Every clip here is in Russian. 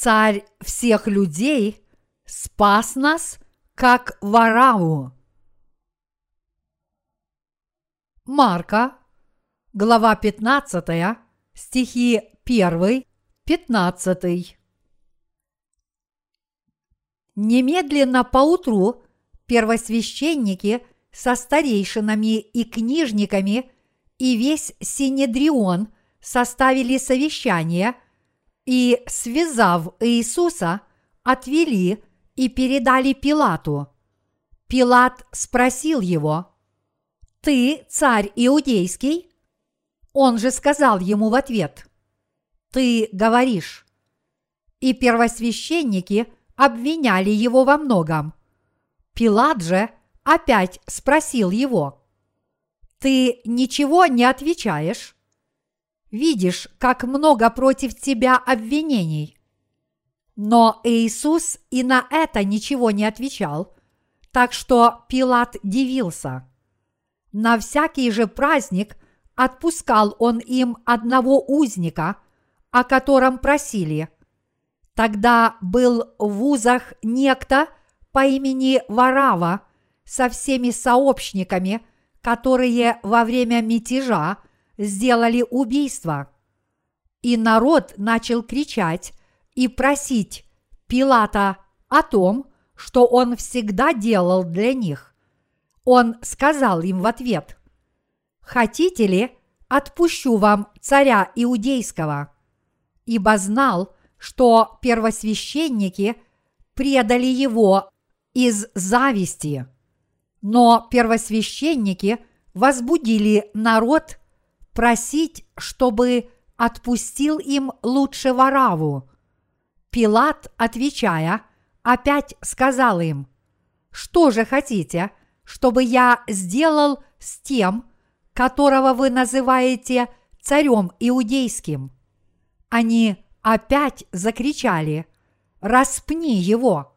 царь всех людей, спас нас, как Вараву. Марка, глава 15, стихи 1, 15. Немедленно поутру первосвященники со старейшинами и книжниками и весь Синедрион составили совещание и, связав Иисуса, отвели и передали Пилату. Пилат спросил его, «Ты царь иудейский?» Он же сказал ему в ответ, «Ты говоришь». И первосвященники обвиняли его во многом. Пилат же опять спросил его, «Ты ничего не отвечаешь?» Видишь, как много против тебя обвинений. Но Иисус и на это ничего не отвечал, так что Пилат дивился. На всякий же праздник отпускал он им одного узника, о котором просили. Тогда был в узах некто по имени Варава со всеми сообщниками, которые во время мятежа сделали убийство. И народ начал кричать и просить Пилата о том, что он всегда делал для них. Он сказал им в ответ, «Хотите ли, отпущу вам царя иудейского?» Ибо знал, что первосвященники предали его из зависти. Но первосвященники возбудили народ просить, чтобы отпустил им лучше Вараву. Пилат, отвечая, опять сказал им, «Что же хотите, чтобы я сделал с тем, которого вы называете царем иудейским?» Они опять закричали, «Распни его!»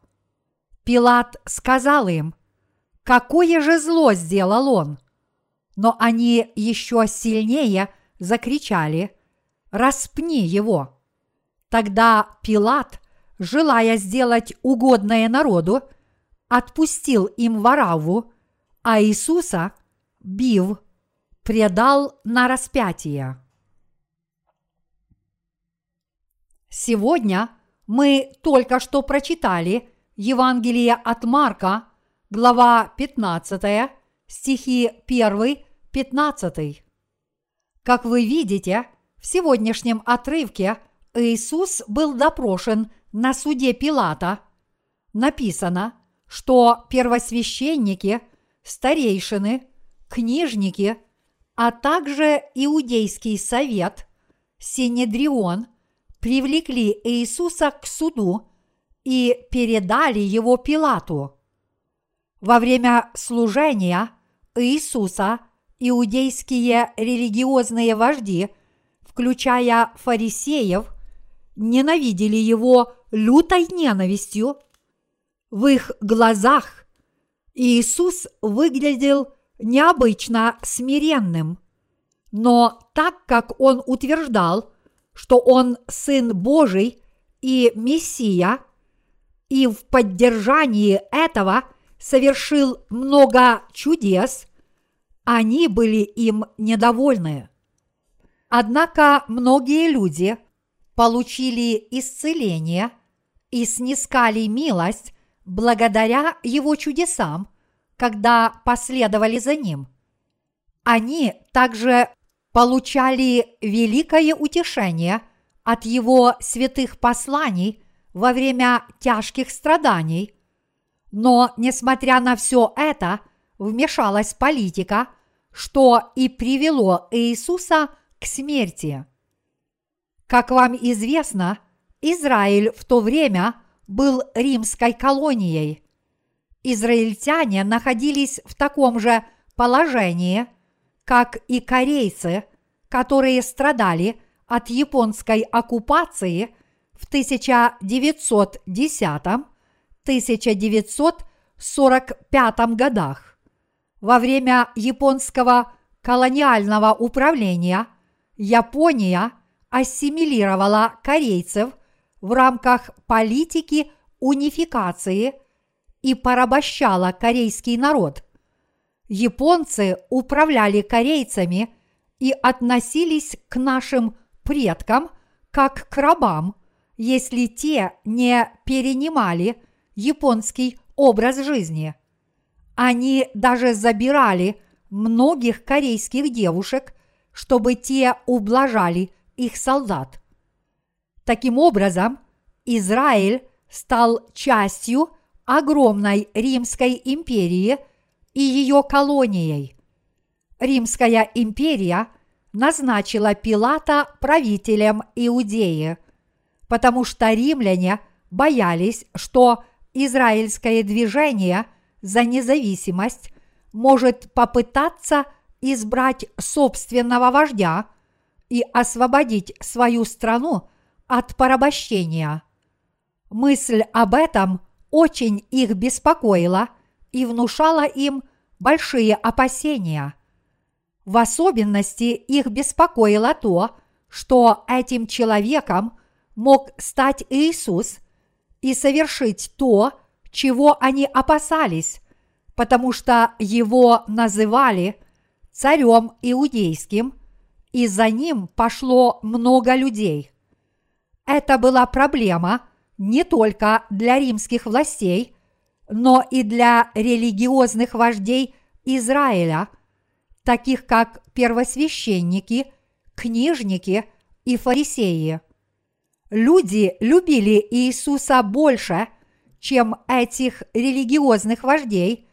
Пилат сказал им, «Какое же зло сделал он?» Но они еще сильнее закричали, «Распни его!» Тогда Пилат, желая сделать угодное народу, отпустил им Вараву, а Иисуса, бив, предал на распятие. Сегодня мы только что прочитали Евангелие от Марка, глава 15, стихи 1, 15. Как вы видите, в сегодняшнем отрывке Иисус был допрошен на суде Пилата. Написано, что первосвященники, старейшины, книжники, а также Иудейский совет, Синедрион, привлекли Иисуса к суду и передали его Пилату. Во время служения Иисуса иудейские религиозные вожди, включая фарисеев, ненавидели его лютой ненавистью. В их глазах Иисус выглядел необычно смиренным. Но так как он утверждал, что он Сын Божий и Мессия, и в поддержании этого совершил много чудес, они были им недовольны. Однако многие люди получили исцеление и снискали милость благодаря его чудесам, когда последовали за ним. Они также получали великое утешение от его святых посланий во время тяжких страданий. Но, несмотря на все это, вмешалась политика, что и привело Иисуса к смерти. Как вам известно, Израиль в то время был римской колонией. Израильтяне находились в таком же положении, как и корейцы, которые страдали от японской оккупации в 1910-1945 годах. Во время японского колониального управления Япония ассимилировала корейцев в рамках политики унификации и порабощала корейский народ. Японцы управляли корейцами и относились к нашим предкам как к рабам, если те не перенимали японский образ жизни. Они даже забирали многих корейских девушек, чтобы те ублажали их солдат. Таким образом, Израиль стал частью огромной Римской империи и ее колонией. Римская империя назначила Пилата правителем Иудеи, потому что римляне боялись, что израильское движение за независимость может попытаться избрать собственного вождя и освободить свою страну от порабощения. Мысль об этом очень их беспокоила и внушала им большие опасения. В особенности их беспокоило то, что этим человеком мог стать Иисус и совершить то, чего они опасались, потому что его называли царем иудейским, и за ним пошло много людей. Это была проблема не только для римских властей, но и для религиозных вождей Израиля, таких как первосвященники, книжники и фарисеи. Люди любили Иисуса больше, чем этих религиозных вождей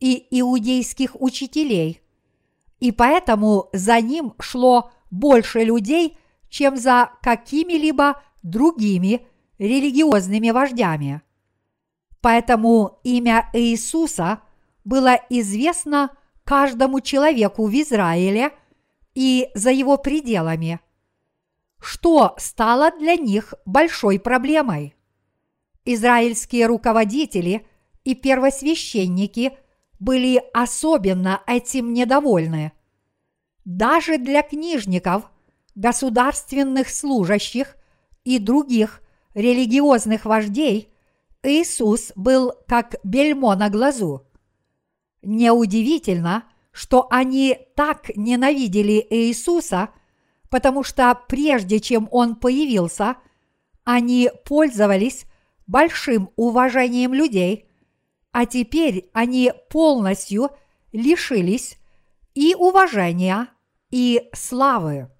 и иудейских учителей. И поэтому за ним шло больше людей, чем за какими-либо другими религиозными вождями. Поэтому имя Иисуса было известно каждому человеку в Израиле и за его пределами, что стало для них большой проблемой. Израильские руководители и первосвященники были особенно этим недовольны. Даже для книжников, государственных служащих и других религиозных вождей Иисус был как бельмо на глазу. Неудивительно, что они так ненавидели Иисуса, потому что прежде чем Он появился, они пользовались большим уважением людей, а теперь они полностью лишились и уважения, и славы.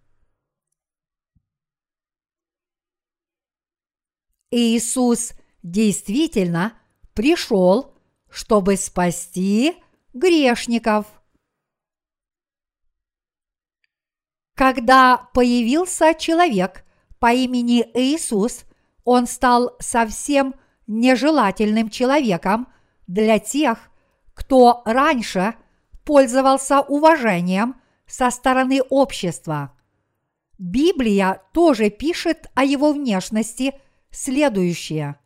Иисус действительно пришел, чтобы спасти грешников. Когда появился человек по имени Иисус, он стал совсем нежелательным человеком для тех, кто раньше пользовался уважением со стороны общества. Библия тоже пишет о его внешности – следующее.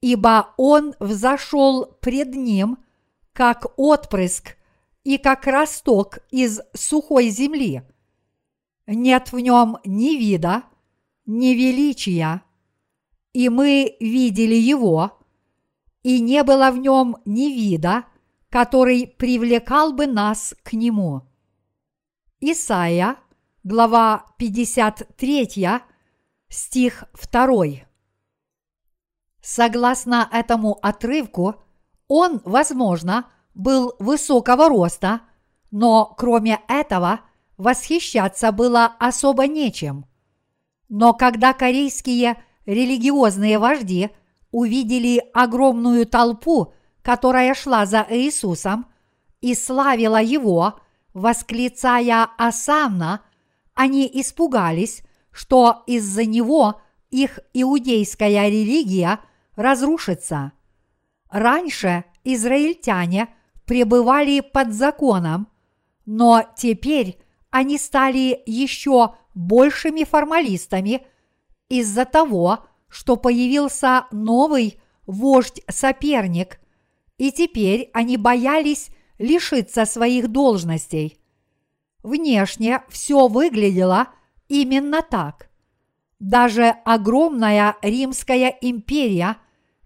«Ибо он взошел пред ним, как отпрыск и как росток из сухой земли. Нет в нем ни вида, ни величия, и мы видели его, и не было в нем ни вида, который привлекал бы нас к нему». Исайя, глава 53, стих 2. Согласно этому отрывку, он, возможно, был высокого роста, но кроме этого восхищаться было особо нечем. Но когда корейские религиозные вожди увидели огромную толпу, которая шла за Иисусом и славила его, восклицая «Асанна», они испугались что из-за него их иудейская религия разрушится. Раньше израильтяне пребывали под законом, но теперь они стали еще большими формалистами из-за того, что появился новый вождь-соперник, и теперь они боялись лишиться своих должностей. Внешне все выглядело – именно так. Даже огромная Римская империя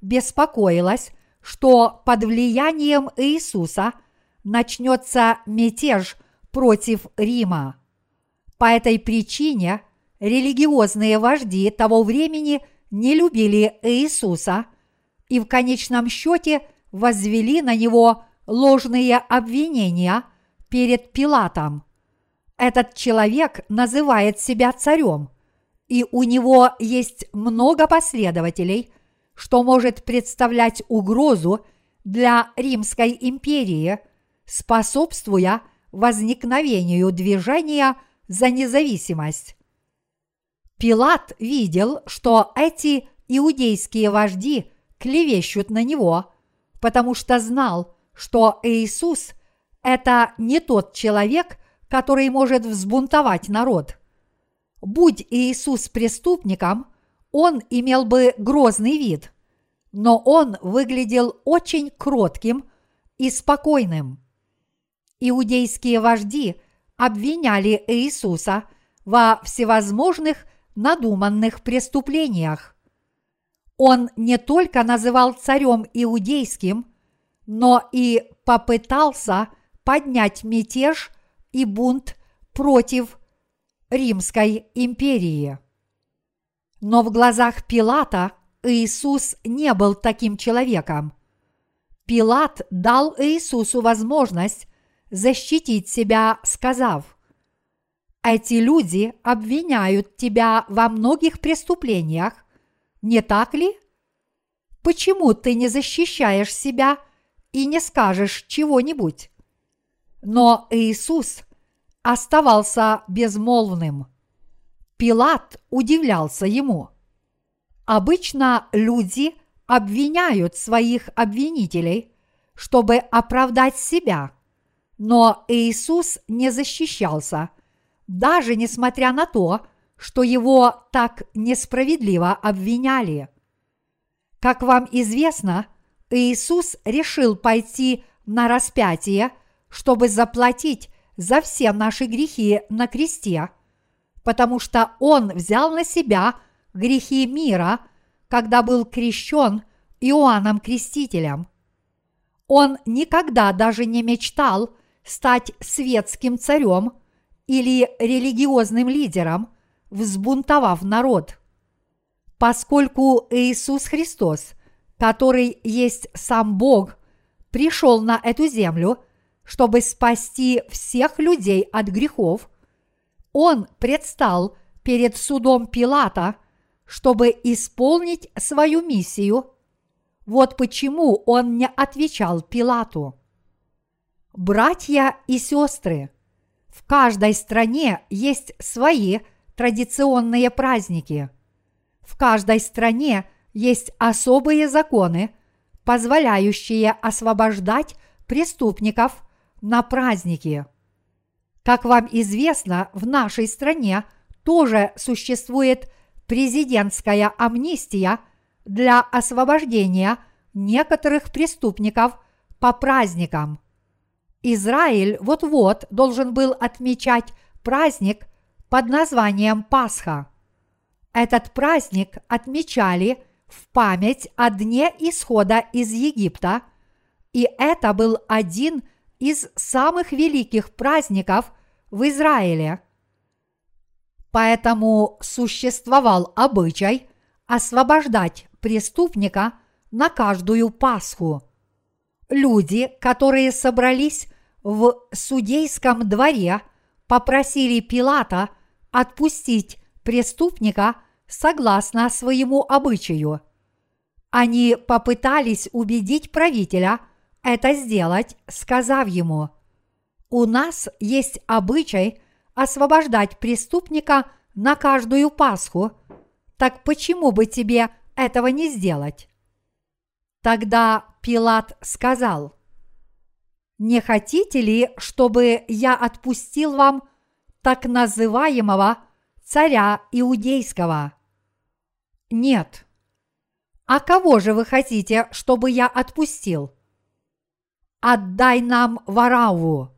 беспокоилась, что под влиянием Иисуса начнется мятеж против Рима. По этой причине религиозные вожди того времени не любили Иисуса и в конечном счете возвели на него ложные обвинения перед Пилатом. Этот человек называет себя царем, и у него есть много последователей, что может представлять угрозу для Римской империи, способствуя возникновению движения за независимость. Пилат видел, что эти иудейские вожди клевещут на него, потому что знал, что Иисус – это не тот человек, который может взбунтовать народ. Будь Иисус преступником, он имел бы грозный вид, но он выглядел очень кротким и спокойным. Иудейские вожди обвиняли Иисуса во всевозможных надуманных преступлениях. Он не только называл царем иудейским, но и попытался поднять мятеж и бунт против Римской империи. Но в глазах Пилата Иисус не был таким человеком. Пилат дал Иисусу возможность защитить себя, сказав, «Эти люди обвиняют тебя во многих преступлениях, не так ли? Почему ты не защищаешь себя и не скажешь чего-нибудь?» Но Иисус оставался безмолвным. Пилат удивлялся ему. Обычно люди обвиняют своих обвинителей, чтобы оправдать себя, но Иисус не защищался, даже несмотря на то, что его так несправедливо обвиняли. Как вам известно, Иисус решил пойти на распятие, чтобы заплатить за все наши грехи на кресте, потому что Он взял на себя грехи мира, когда был крещен Иоанном Крестителем. Он никогда даже не мечтал стать светским царем или религиозным лидером, взбунтовав народ. Поскольку Иисус Христос, который есть сам Бог, пришел на эту землю – чтобы спасти всех людей от грехов, он предстал перед судом Пилата, чтобы исполнить свою миссию. Вот почему он не отвечал Пилату. Братья и сестры, в каждой стране есть свои традиционные праздники. В каждой стране есть особые законы, позволяющие освобождать преступников на праздники. Как вам известно, в нашей стране тоже существует президентская амнистия для освобождения некоторых преступников по праздникам. Израиль вот-вот должен был отмечать праздник под названием Пасха. Этот праздник отмечали в память о дне исхода из Египта, и это был один из самых великих праздников в Израиле. Поэтому существовал обычай освобождать преступника на каждую Пасху. Люди, которые собрались в судейском дворе, попросили Пилата отпустить преступника согласно своему обычаю. Они попытались убедить правителя – это сделать, сказав ему, «У нас есть обычай освобождать преступника на каждую Пасху, так почему бы тебе этого не сделать?» Тогда Пилат сказал, «Не хотите ли, чтобы я отпустил вам так называемого царя иудейского?» «Нет». «А кого же вы хотите, чтобы я отпустил?» Отдай нам Вараву.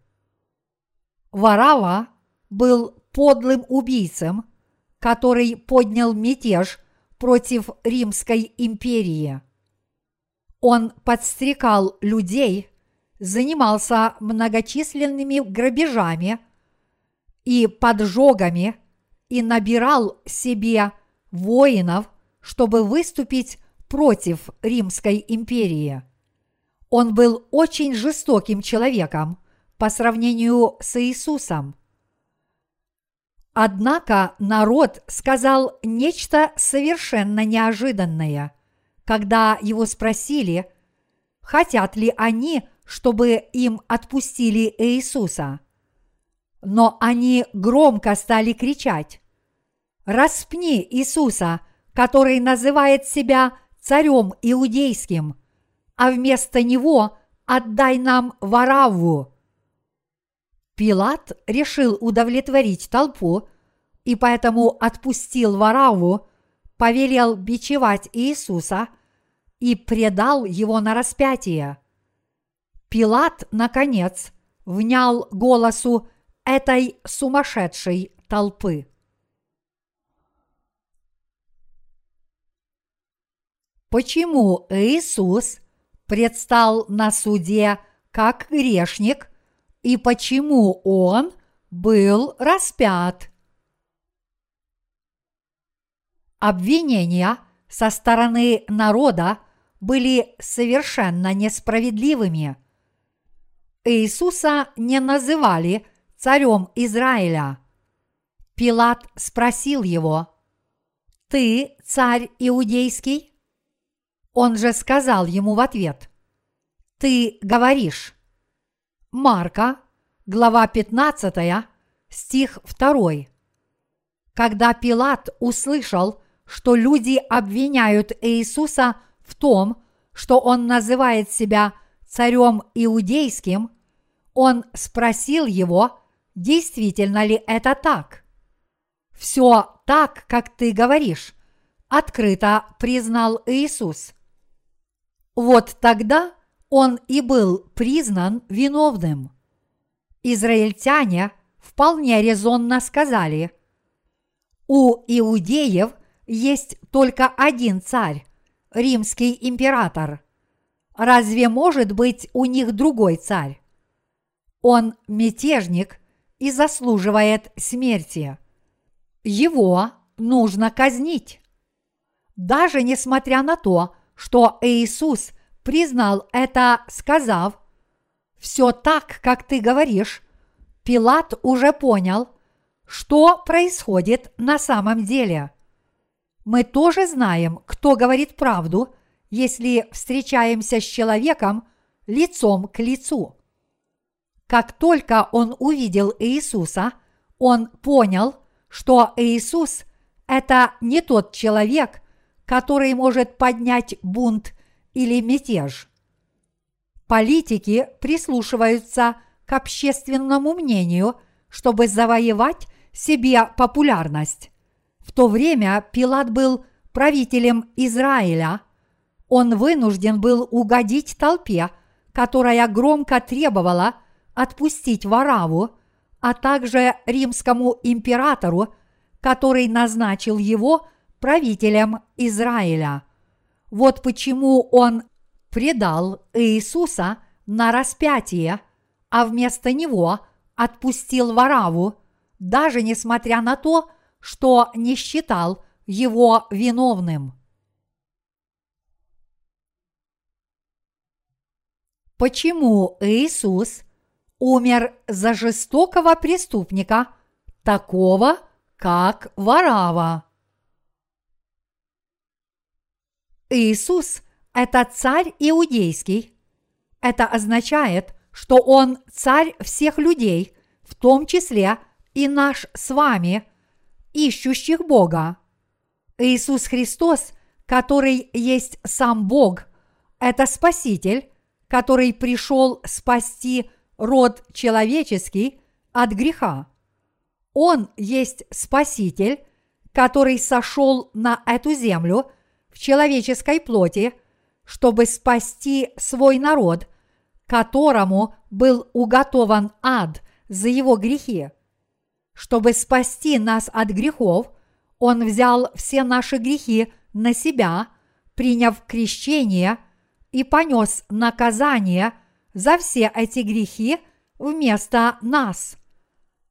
Варава был подлым убийцем, который поднял мятеж против Римской империи. Он подстрекал людей, занимался многочисленными грабежами и поджогами и набирал себе воинов, чтобы выступить против Римской империи. Он был очень жестоким человеком по сравнению с Иисусом. Однако народ сказал нечто совершенно неожиданное, когда его спросили, хотят ли они, чтобы им отпустили Иисуса. Но они громко стали кричать «Распни Иисуса, который называет себя царем иудейским, а вместо него отдай нам Варавву». Пилат решил удовлетворить толпу и поэтому отпустил Вараву, повелел бичевать Иисуса и предал его на распятие. Пилат, наконец, внял голосу этой сумасшедшей толпы. Почему Иисус предстал на суде как грешник и почему Он был распят? Обвинения со стороны народа были совершенно несправедливыми. Иисуса не называли царем Израиля. Пилат спросил его, «Ты царь иудейский?» Он же сказал ему в ответ, «Ты говоришь». Марка, глава 15, стих 2. Когда Пилат услышал, что люди обвиняют Иисуса в том, что он называет себя царем иудейским, он спросил его, действительно ли это так. Все так, как ты говоришь, открыто признал Иисус. Вот тогда он и был признан виновным. Израильтяне вполне резонно сказали, у иудеев есть только один царь, римский император. Разве может быть у них другой царь? Он мятежник и заслуживает смерти. Его нужно казнить. Даже несмотря на то, что Иисус признал это, сказав, «Все так, как ты говоришь», Пилат уже понял, что происходит на самом деле. Мы тоже знаем, кто говорит правду, если встречаемся с человеком лицом к лицу. Как только он увидел Иисуса, он понял, что Иисус – это не тот человек, который может поднять бунт или мятеж. Политики прислушиваются к общественному мнению, чтобы завоевать себе популярность. В то время Пилат был правителем Израиля. Он вынужден был угодить толпе, которая громко требовала отпустить Вараву, а также римскому императору, который назначил его правителем Израиля. Вот почему он предал Иисуса на распятие, а вместо него отпустил Вараву, даже несмотря на то, что не считал его виновным. Почему Иисус умер за жестокого преступника, такого, как Варава? Иисус – это царь иудейский. Это означает, что он царь всех людей, в том числе и наш с вами – ищущих Бога. Иисус Христос, который есть сам Бог, это Спаситель, который пришел спасти род человеческий от греха. Он есть Спаситель, который сошел на эту землю в человеческой плоти, чтобы спасти свой народ, которому был уготован ад за его грехи. Чтобы спасти нас от грехов, Он взял все наши грехи на себя, приняв крещение и понес наказание за все эти грехи вместо нас.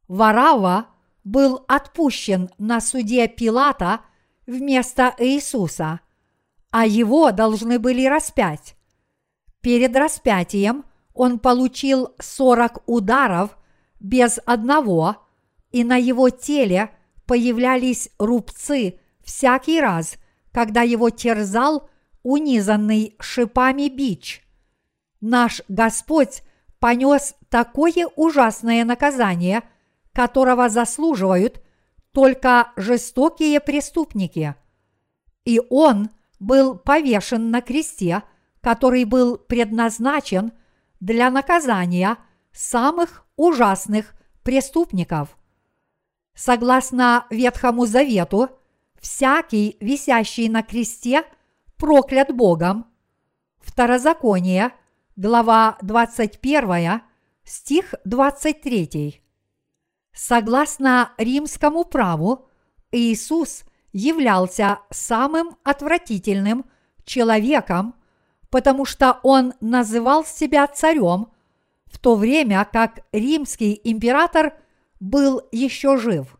Варава был отпущен на суде Пилата вместо Иисуса, а его должны были распять. Перед распятием он получил сорок ударов без одного, и на его теле появлялись рубцы всякий раз, когда его терзал унизанный шипами бич. Наш Господь понес такое ужасное наказание, которого заслуживают только жестокие преступники. И Он был повешен на кресте, который был предназначен для наказания самых ужасных преступников. Согласно Ветхому Завету, всякий, висящий на кресте, проклят Богом. Второзаконие, глава 21, стих 23. Согласно римскому праву, Иисус являлся самым отвратительным человеком, потому что он называл себя царем, в то время как римский император был еще жив.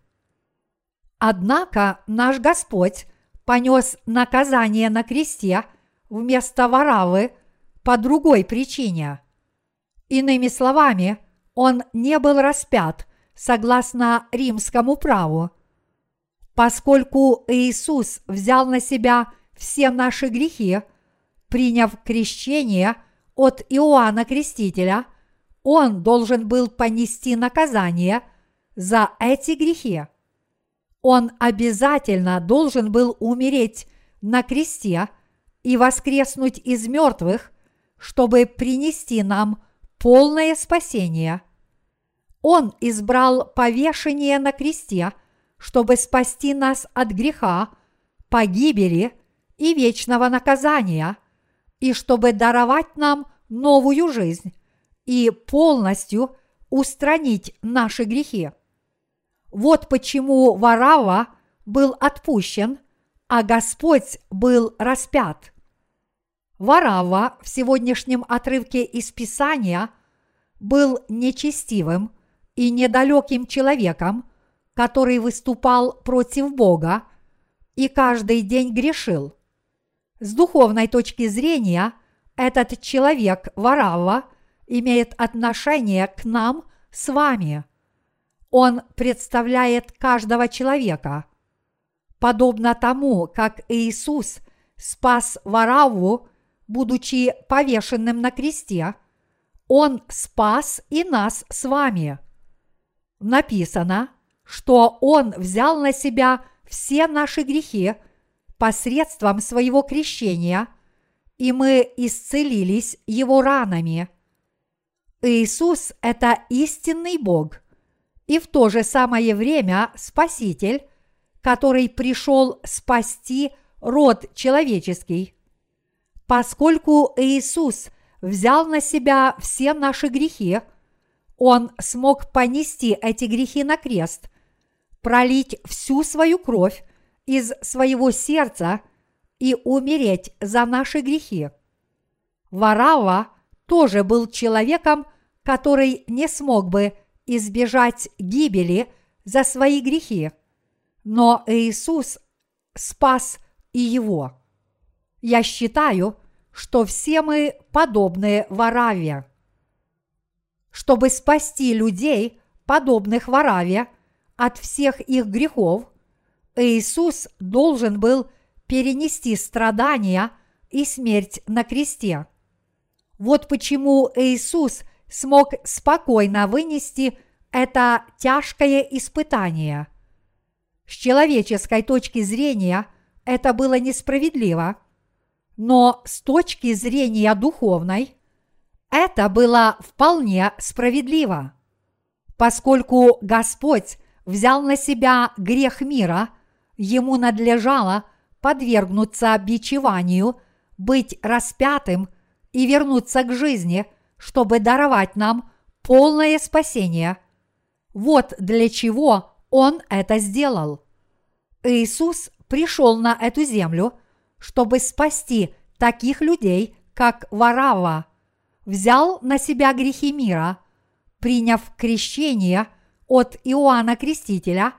Однако наш Господь понес наказание на кресте вместо Варавы по другой причине. Иными словами, он не был распят согласно римскому праву. Поскольку Иисус взял на себя все наши грехи, приняв крещение от Иоанна Крестителя, он должен был понести наказание за эти грехи. Он обязательно должен был умереть на кресте и воскреснуть из мертвых, чтобы принести нам полное спасение. Он избрал повешение на кресте, чтобы спасти нас от греха, погибели и вечного наказания, и чтобы даровать нам новую жизнь и полностью устранить наши грехи. Вот почему Варава был отпущен, а Господь был распят. Варава в сегодняшнем отрывке из Писания был нечестивым и недалеким человеком, который выступал против Бога и каждый день грешил. С духовной точки зрения этот человек Варава имеет отношение к нам с вами. Он представляет каждого человека. Подобно тому, как Иисус спас Вараву, будучи повешенным на кресте, Он спас и нас с вами. Написано, что Он взял на себя все наши грехи посредством своего крещения, и мы исцелились Его ранами – Иисус – это истинный Бог и в то же самое время Спаситель, который пришел спасти род человеческий. Поскольку Иисус взял на себя все наши грехи, Он смог понести эти грехи на крест, пролить всю свою кровь из своего сердца и умереть за наши грехи. Варава тоже был человеком, который не смог бы избежать гибели за свои грехи, но Иисус спас и его. Я считаю, что все мы подобны Вараве. Чтобы спасти людей, подобных Вараве, от всех их грехов, Иисус должен был перенести страдания и смерть на кресте. Вот почему Иисус – смог спокойно вынести это тяжкое испытание. С человеческой точки зрения это было несправедливо, но с точки зрения духовной это было вполне справедливо. Поскольку Господь взял на себя грех мира, ему надлежало подвергнуться бичеванию, быть распятым и вернуться к жизни – чтобы даровать нам полное спасение. Вот для чего Он это сделал. Иисус пришел на эту землю, чтобы спасти таких людей, как Варава, взял на себя грехи мира, приняв крещение от Иоанна Крестителя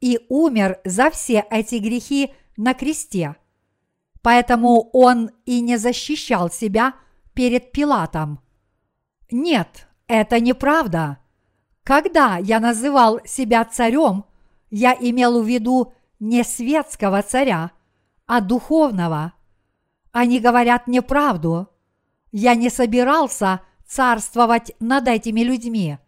и умер за все эти грехи на кресте. Поэтому он и не защищал себя перед Пилатом. Нет, это неправда. Когда я называл себя царем, я имел в виду не светского царя, а духовного. Они говорят неправду. Я не собирался царствовать над этими людьми.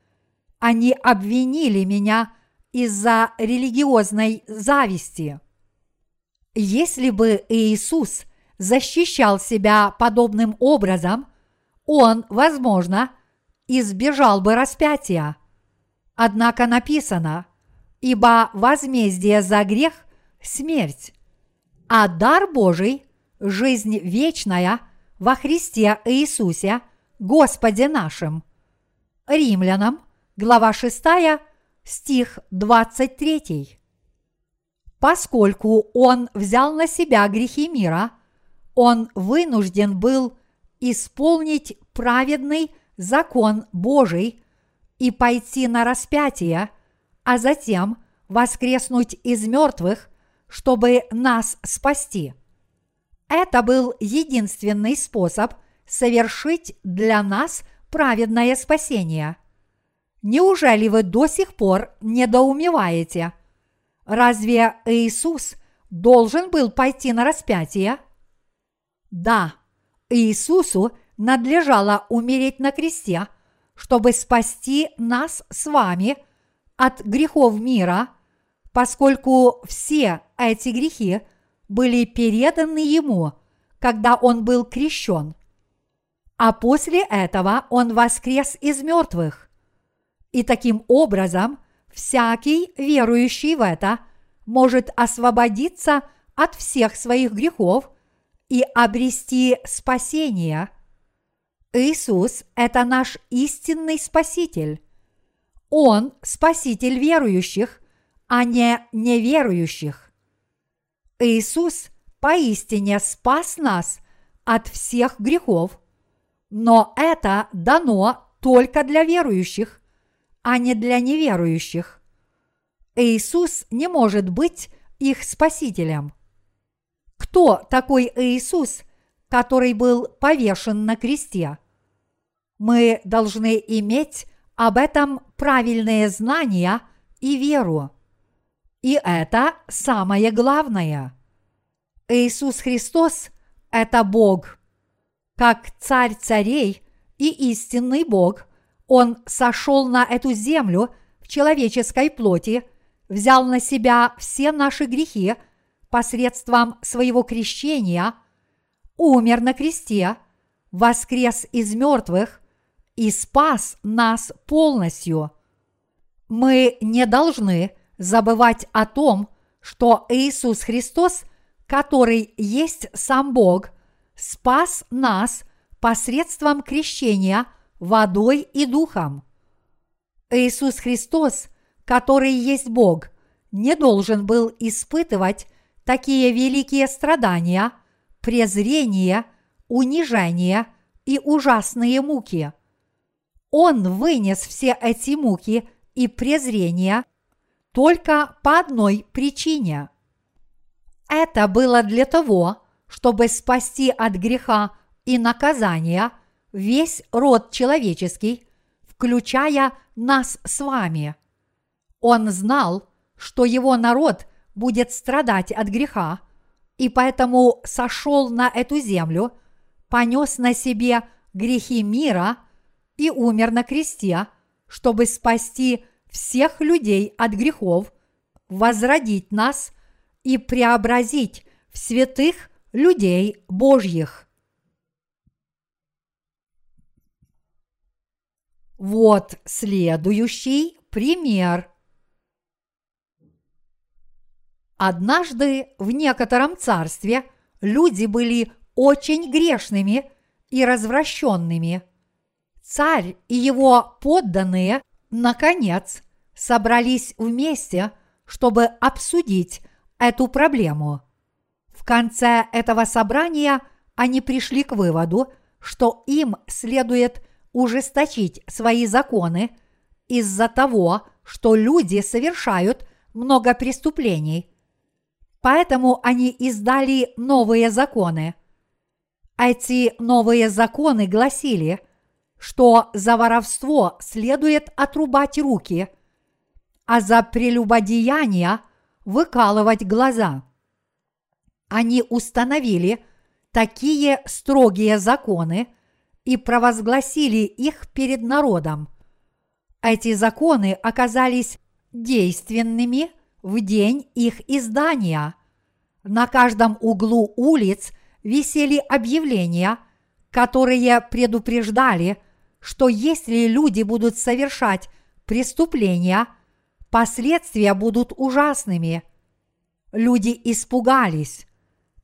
Они обвинили меня из-за религиозной зависти. Если бы Иисус защищал себя подобным образом, он, возможно, избежал бы распятия. Однако написано, ибо возмездие за грех – смерть, а дар Божий – жизнь вечная во Христе Иисусе, Господе нашим. Римлянам, глава 6, стих 23. Поскольку он взял на себя грехи мира, он вынужден был исполнить праведный закон Божий и пойти на распятие, а затем воскреснуть из мертвых, чтобы нас спасти. Это был единственный способ совершить для нас праведное спасение. Неужели вы до сих пор недоумеваете – Разве Иисус должен был пойти на распятие? Да, Иисусу надлежало умереть на кресте, чтобы спасти нас с вами от грехов мира, поскольку все эти грехи были переданы Ему, когда Он был крещен. А после этого Он воскрес из мертвых. И таким образом Всякий, верующий в это, может освободиться от всех своих грехов и обрести спасение. Иисус – это наш истинный Спаситель. Он – Спаситель верующих, а не неверующих. Иисус поистине спас нас от всех грехов, но это дано только для верующих, а не для неверующих. Иисус не может быть их спасителем. Кто такой Иисус, который был повешен на кресте? Мы должны иметь об этом правильные знания и веру. И это самое главное. Иисус Христос – это Бог. Как царь царей и истинный Бог – он сошел на эту землю в человеческой плоти, взял на себя все наши грехи посредством своего крещения, умер на кресте, воскрес из мертвых и спас нас полностью. Мы не должны забывать о том, что Иисус Христос, который есть сам Бог, спас нас посредством крещения – водой и духом. Иисус Христос, который есть Бог, не должен был испытывать такие великие страдания, презрение, унижение и ужасные муки. Он вынес все эти муки и презрения только по одной причине. Это было для того, чтобы спасти от греха и наказания – весь род человеческий, включая нас с вами. Он знал, что его народ будет страдать от греха, и поэтому сошел на эту землю, понес на себе грехи мира и умер на кресте, чтобы спасти всех людей от грехов, возродить нас и преобразить в святых людей Божьих. Вот следующий пример. Однажды в некотором царстве люди были очень грешными и развращенными. Царь и его подданные, наконец, собрались вместе, чтобы обсудить эту проблему. В конце этого собрания они пришли к выводу, что им следует ужесточить свои законы из-за того, что люди совершают много преступлений. Поэтому они издали новые законы. Эти новые законы гласили, что за воровство следует отрубать руки, а за прелюбодеяние выкалывать глаза. Они установили такие строгие законы и провозгласили их перед народом. Эти законы оказались действенными в день их издания. На каждом углу улиц висели объявления, которые предупреждали, что если люди будут совершать преступления, последствия будут ужасными. Люди испугались.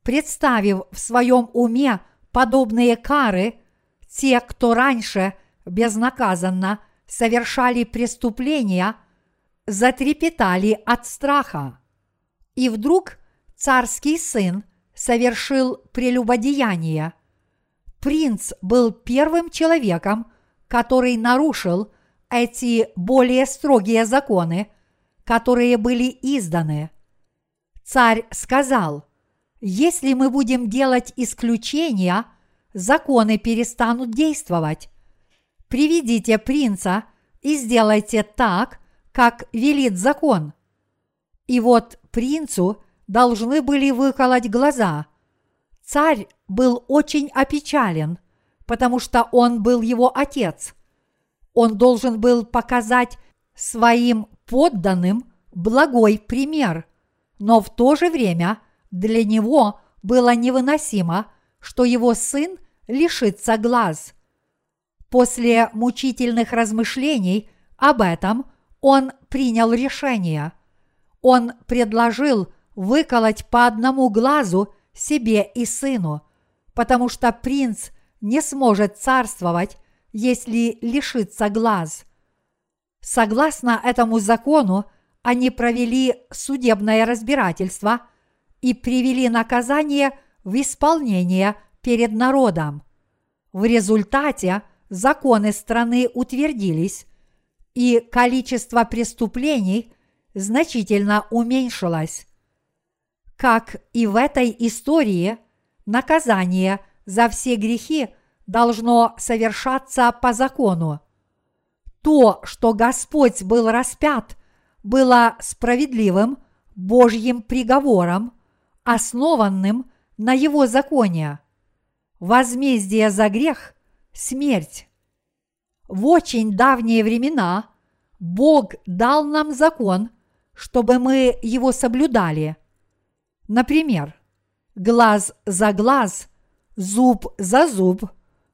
Представив в своем уме подобные кары, те, кто раньше безнаказанно совершали преступления, затрепетали от страха. И вдруг царский сын совершил прелюбодеяние. Принц был первым человеком, который нарушил эти более строгие законы, которые были изданы. Царь сказал, если мы будем делать исключения, законы перестанут действовать. Приведите принца и сделайте так, как велит закон. И вот принцу должны были выколоть глаза. Царь был очень опечален, потому что он был его отец. Он должен был показать своим подданным благой пример, но в то же время для него было невыносимо, что его сын лишится глаз. После мучительных размышлений об этом он принял решение. Он предложил выколоть по одному глазу себе и сыну, потому что принц не сможет царствовать, если лишится глаз. Согласно этому закону, они провели судебное разбирательство и привели наказание в исполнение перед народом. В результате законы страны утвердились, и количество преступлений значительно уменьшилось. Как и в этой истории, наказание за все грехи должно совершаться по закону. То, что Господь был распят, было справедливым Божьим приговором, основанным на Его законе. Возмездие за грех – смерть. В очень давние времена Бог дал нам закон, чтобы мы его соблюдали. Например, глаз за глаз, зуб за зуб,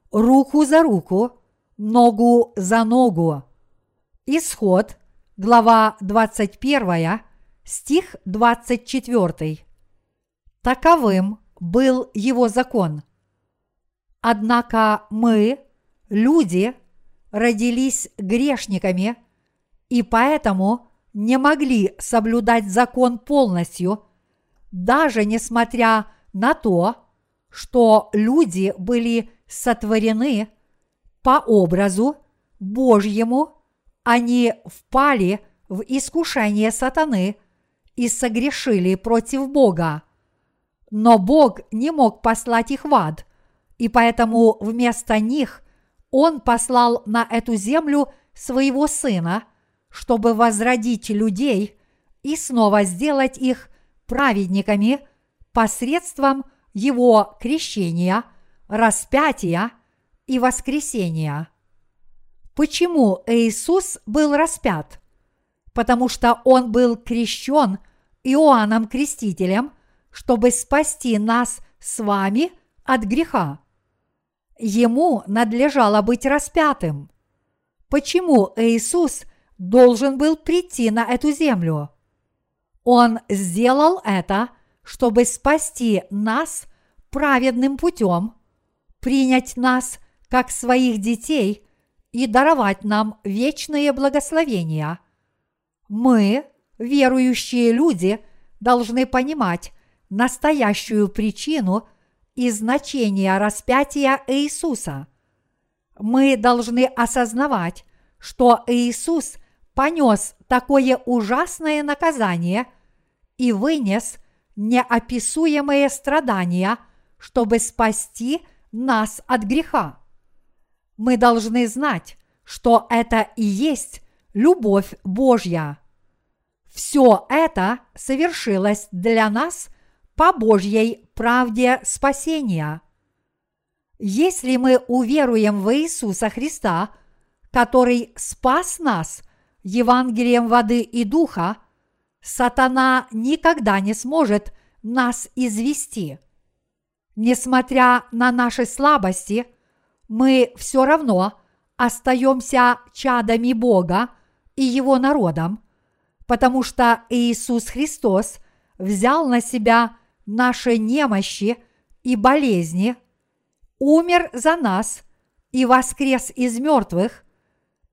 руку за руку, ногу за ногу. Исход, глава 21, стих 24. Таковым был его закон. Однако мы, люди, родились грешниками и поэтому не могли соблюдать закон полностью, даже несмотря на то, что люди были сотворены по образу Божьему, они впали в искушение сатаны и согрешили против Бога. Но Бог не мог послать их в ад, и поэтому вместо них Он послал на эту землю своего Сына, чтобы возродить людей и снова сделать их праведниками посредством Его крещения, распятия и воскресения. Почему Иисус был распят? Потому что Он был крещен Иоанном Крестителем, чтобы спасти нас с вами от греха. Ему надлежало быть распятым. Почему Иисус должен был прийти на эту землю? Он сделал это, чтобы спасти нас праведным путем, принять нас как своих детей и даровать нам вечные благословения. Мы, верующие люди, должны понимать настоящую причину и значение распятия Иисуса. Мы должны осознавать, что Иисус понес такое ужасное наказание и вынес неописуемые страдания, чтобы спасти нас от греха. Мы должны знать, что это и есть любовь Божья. Все это совершилось для нас по Божьей правде спасения. Если мы уверуем в Иисуса Христа, который спас нас Евангелием воды и духа, сатана никогда не сможет нас извести. Несмотря на наши слабости, мы все равно остаемся чадами Бога и Его народом, потому что Иисус Христос взял на себя наши немощи и болезни, умер за нас и воскрес из мертвых,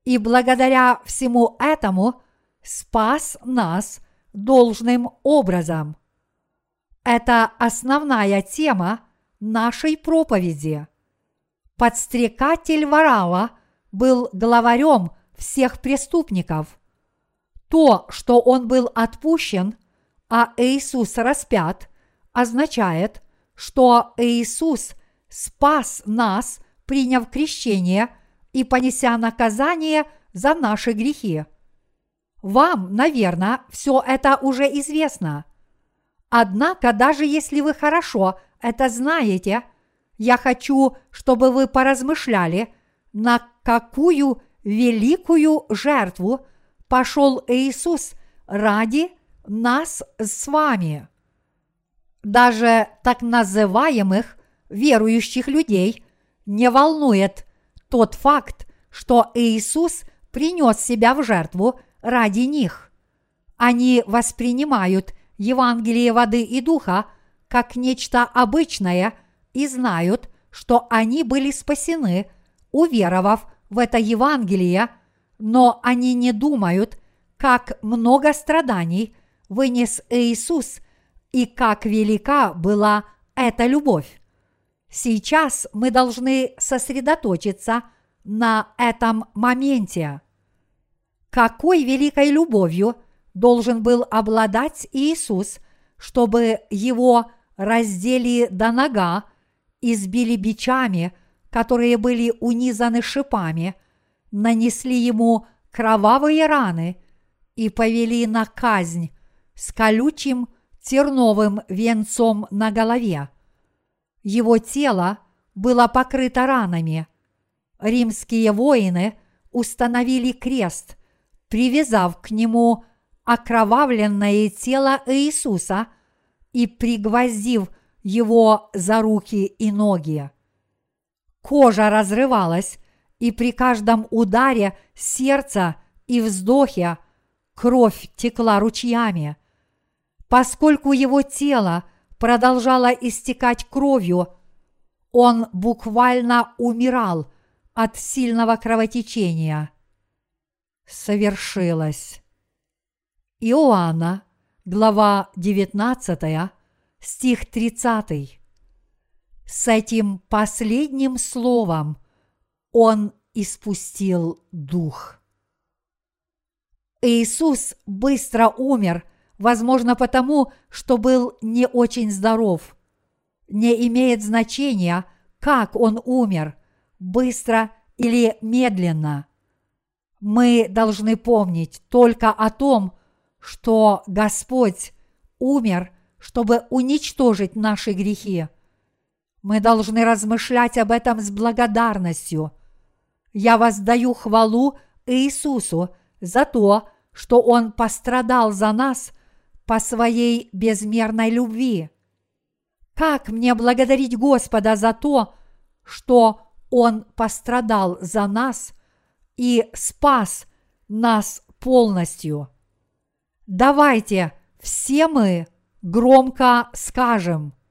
и благодаря всему этому спас нас должным образом. Это основная тема нашей проповеди. Подстрекатель Варава был главарем всех преступников. То, что он был отпущен, а Иисус распят, означает, что Иисус спас нас, приняв крещение и понеся наказание за наши грехи. Вам, наверное, все это уже известно. Однако, даже если вы хорошо это знаете, я хочу, чтобы вы поразмышляли, на какую великую жертву пошел Иисус ради нас с вами. Даже так называемых верующих людей не волнует тот факт, что Иисус принес себя в жертву ради них. Они воспринимают Евангелие воды и духа как нечто обычное и знают, что они были спасены, уверовав в это Евангелие, но они не думают, как много страданий вынес Иисус и как велика была эта любовь. Сейчас мы должны сосредоточиться на этом моменте. Какой великой любовью должен был обладать Иисус, чтобы его раздели до нога, избили бичами – которые были унизаны шипами, нанесли ему кровавые раны и повели на казнь с колючим терновым венцом на голове. Его тело было покрыто ранами. Римские воины установили крест, привязав к нему окровавленное тело Иисуса и пригвоздив его за руки и ноги кожа разрывалась, и при каждом ударе сердца и вздохе кровь текла ручьями. Поскольку его тело продолжало истекать кровью, он буквально умирал от сильного кровотечения. Совершилось. Иоанна, глава 19, стих 30. С этим последним словом он испустил дух. Иисус быстро умер, возможно потому, что был не очень здоров. Не имеет значения, как он умер, быстро или медленно. Мы должны помнить только о том, что Господь умер, чтобы уничтожить наши грехи. Мы должны размышлять об этом с благодарностью. Я воздаю хвалу Иисусу за то, что Он пострадал за нас по своей безмерной любви. Как мне благодарить Господа за то, что Он пострадал за нас и спас нас полностью? Давайте все мы громко скажем –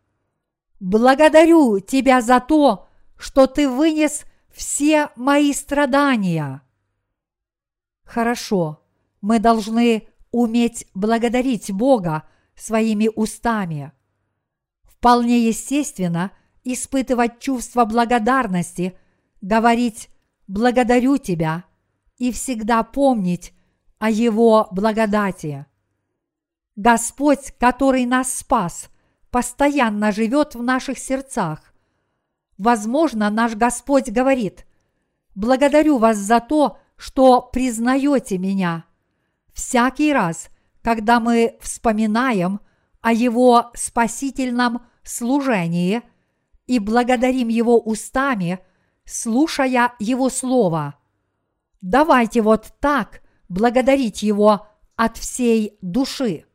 Благодарю Тебя за то, что Ты вынес все мои страдания. Хорошо, мы должны уметь благодарить Бога своими устами. Вполне естественно испытывать чувство благодарности, говорить «благодарю тебя» и всегда помнить о Его благодати. Господь, который нас спас, постоянно живет в наших сердцах. Возможно, наш Господь говорит, «Благодарю вас за то, что признаете меня». Всякий раз, когда мы вспоминаем о Его спасительном служении и благодарим Его устами, слушая Его Слово. Давайте вот так благодарить Его от всей души.